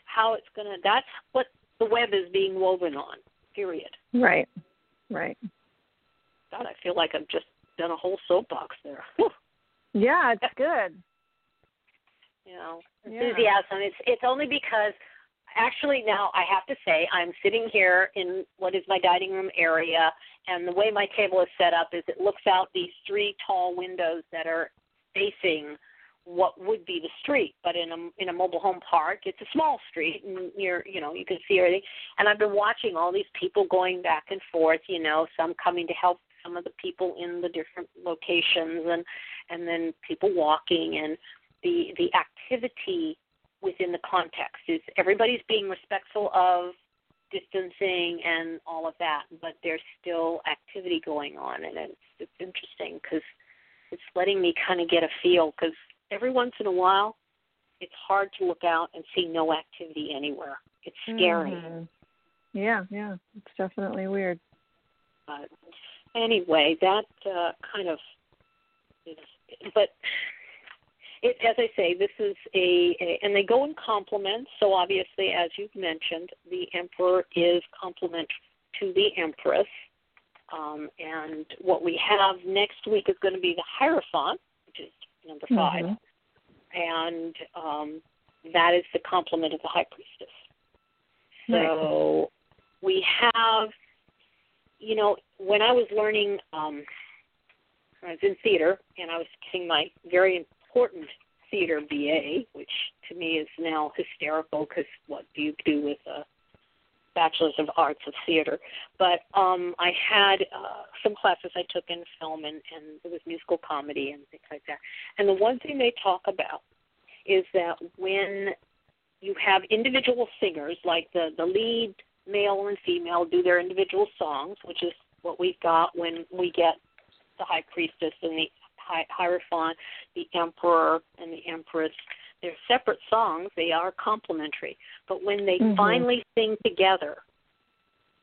how it's going to that's what the web is being woven on period. Right right. God i feel like i've just done a whole soapbox there. Yeah it's good. You know enthusiasm. Yeah. it's it's only because actually now i have to say i'm sitting here in what is my dining room area and the way my table is set up is it looks out these three tall windows that are facing what would be the street, but in a in a mobile home park, it's a small street, and you're you know you can see everything. And I've been watching all these people going back and forth. You know, some coming to help some of the people in the different locations, and and then people walking, and the the activity within the context is everybody's being respectful of distancing and all of that, but there's still activity going on, and it's it's interesting because it's letting me kind of get a feel because every once in a while, it's hard to look out and see no activity anywhere. It's scary. Mm-hmm. Yeah, yeah, it's definitely weird. But anyway, that uh, kind of is, but it, as I say, this is a, a, and they go in complements. So obviously, as you've mentioned, the emperor is complement to the empress. Um, and what we have next week is going to be the Hierophant, which is number 5 mm-hmm. and um, that is the complement of the High Priestess. So we have, you know, when I was learning, um, I was in theater and I was getting my very important theater BA, which to me is now hysterical because what do you do with a bachelor's of arts of theater. But um, I had uh, some classes I took in film, and, and it was musical comedy and things like that. And the one thing they talk about is that when you have individual singers, like the the lead male and female do their individual songs, which is what we've got when we get the high priestess and the hierophant, the emperor and the empress they're separate songs, they are complementary. But when they mm-hmm. finally sing together,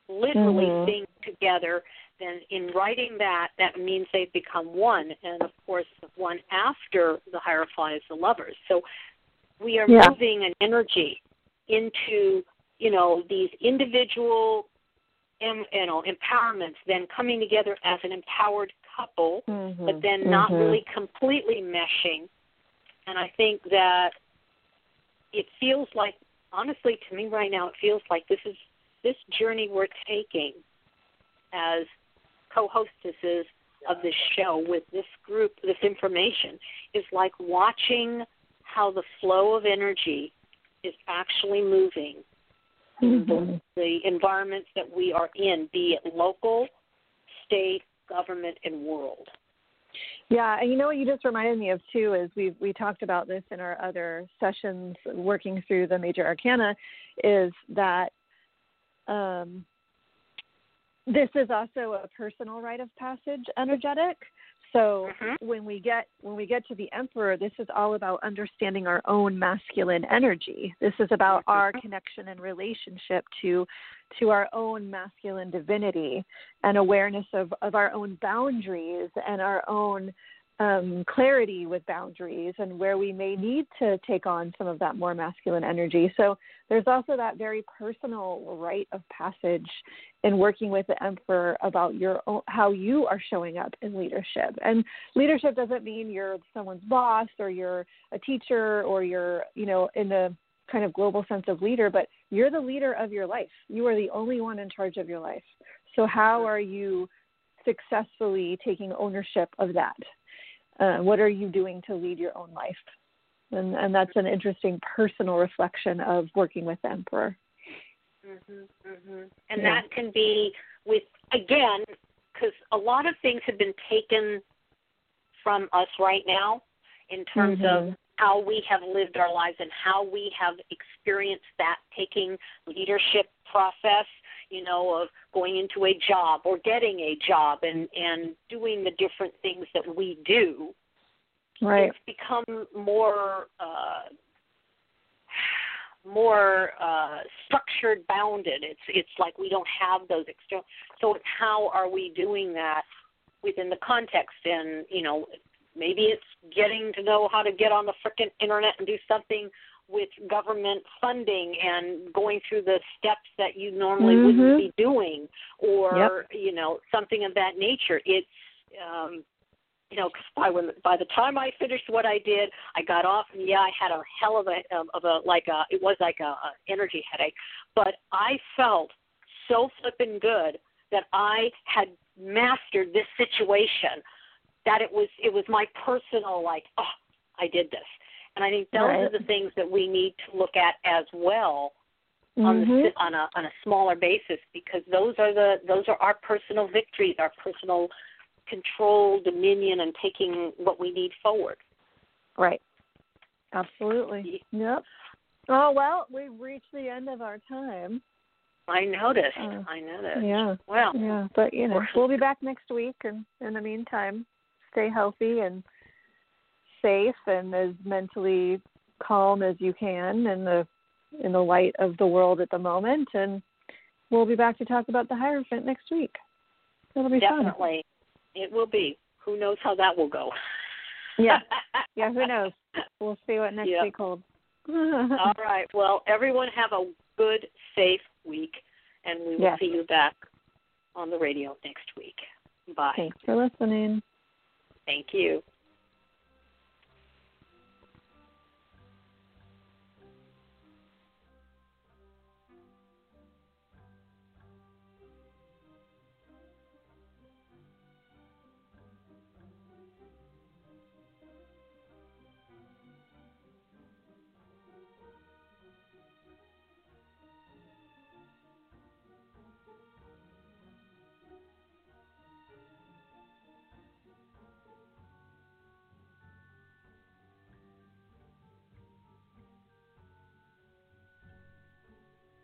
literally mm-hmm. sing together, then in writing that, that means they've become one. And of course, the one after the Hierophant is the lovers. So we are yeah. moving an energy into, you know, these individual you know, empowerments, then coming together as an empowered couple, mm-hmm. but then not mm-hmm. really completely meshing and I think that it feels like, honestly, to me right now, it feels like this is this journey we're taking as co-hostesses of this show with this group, this information, is like watching how the flow of energy is actually moving mm-hmm. the, the environments that we are in, be it local, state, government, and world. Yeah, and you know what you just reminded me of too is we we talked about this in our other sessions working through the major arcana is that um, this is also a personal rite of passage energetic. So mm-hmm. when we get when we get to the emperor, this is all about understanding our own masculine energy. This is about mm-hmm. our connection and relationship to to our own masculine divinity and awareness of, of our own boundaries and our own um, clarity with boundaries and where we may need to take on some of that more masculine energy. So there's also that very personal rite of passage in working with the emperor about your own, how you are showing up in leadership. And leadership doesn't mean you're someone's boss or you're a teacher or you're you know in the kind of global sense of leader, but you're the leader of your life. You are the only one in charge of your life. So how are you successfully taking ownership of that? Uh, what are you doing to lead your own life? And, and that's an interesting personal reflection of working with the emperor. Mhm. Mhm. And Yeah. that can be with again because a lot of things have been taken from us right now in terms Mhm. of how we have lived our lives and how we have experienced that taking leadership process you know of going into a job or getting a job and and doing the different things that we do Right. it's become more uh, more uh, structured bounded it's it's like we don't have those external so it's how are we doing that within the context and you know maybe it's getting to know how to get on the frickin' internet and do something with government funding and going through the steps that you normally Mhm. wouldn't be doing or you know something of that nature. It's um you know, 'cause by when by the time I finished what I did, I got off, and yeah, I had a hell of a of a like a it was like a, a energy headache, but I felt so flippin' good that I had mastered this situation, that it was it was my personal like oh I did this, and I think those are the things that we need to look at as well on the Mhm. si- on a on a smaller basis because those are the those are our personal victories, our personal control, dominion, and taking what we need forward. Right. Absolutely. Yep. Oh well, we've reached the end of our time. I noticed. Uh, I noticed. Yeah. Well, Yeah. But you know, we'll be back next week and in the meantime, stay healthy and safe and as mentally calm as you can in the in the light of the world at the moment and we'll be back to talk about the Hierophant next week. That'll be fun. definitely, it will be. Who knows how that will go? Yeah. Yeah, who knows? We'll see what next Yep. week holds. All right. Well, everyone have a good, safe week, and we will Yes. see you back on the radio next week. Bye. Thanks for listening. Thank you.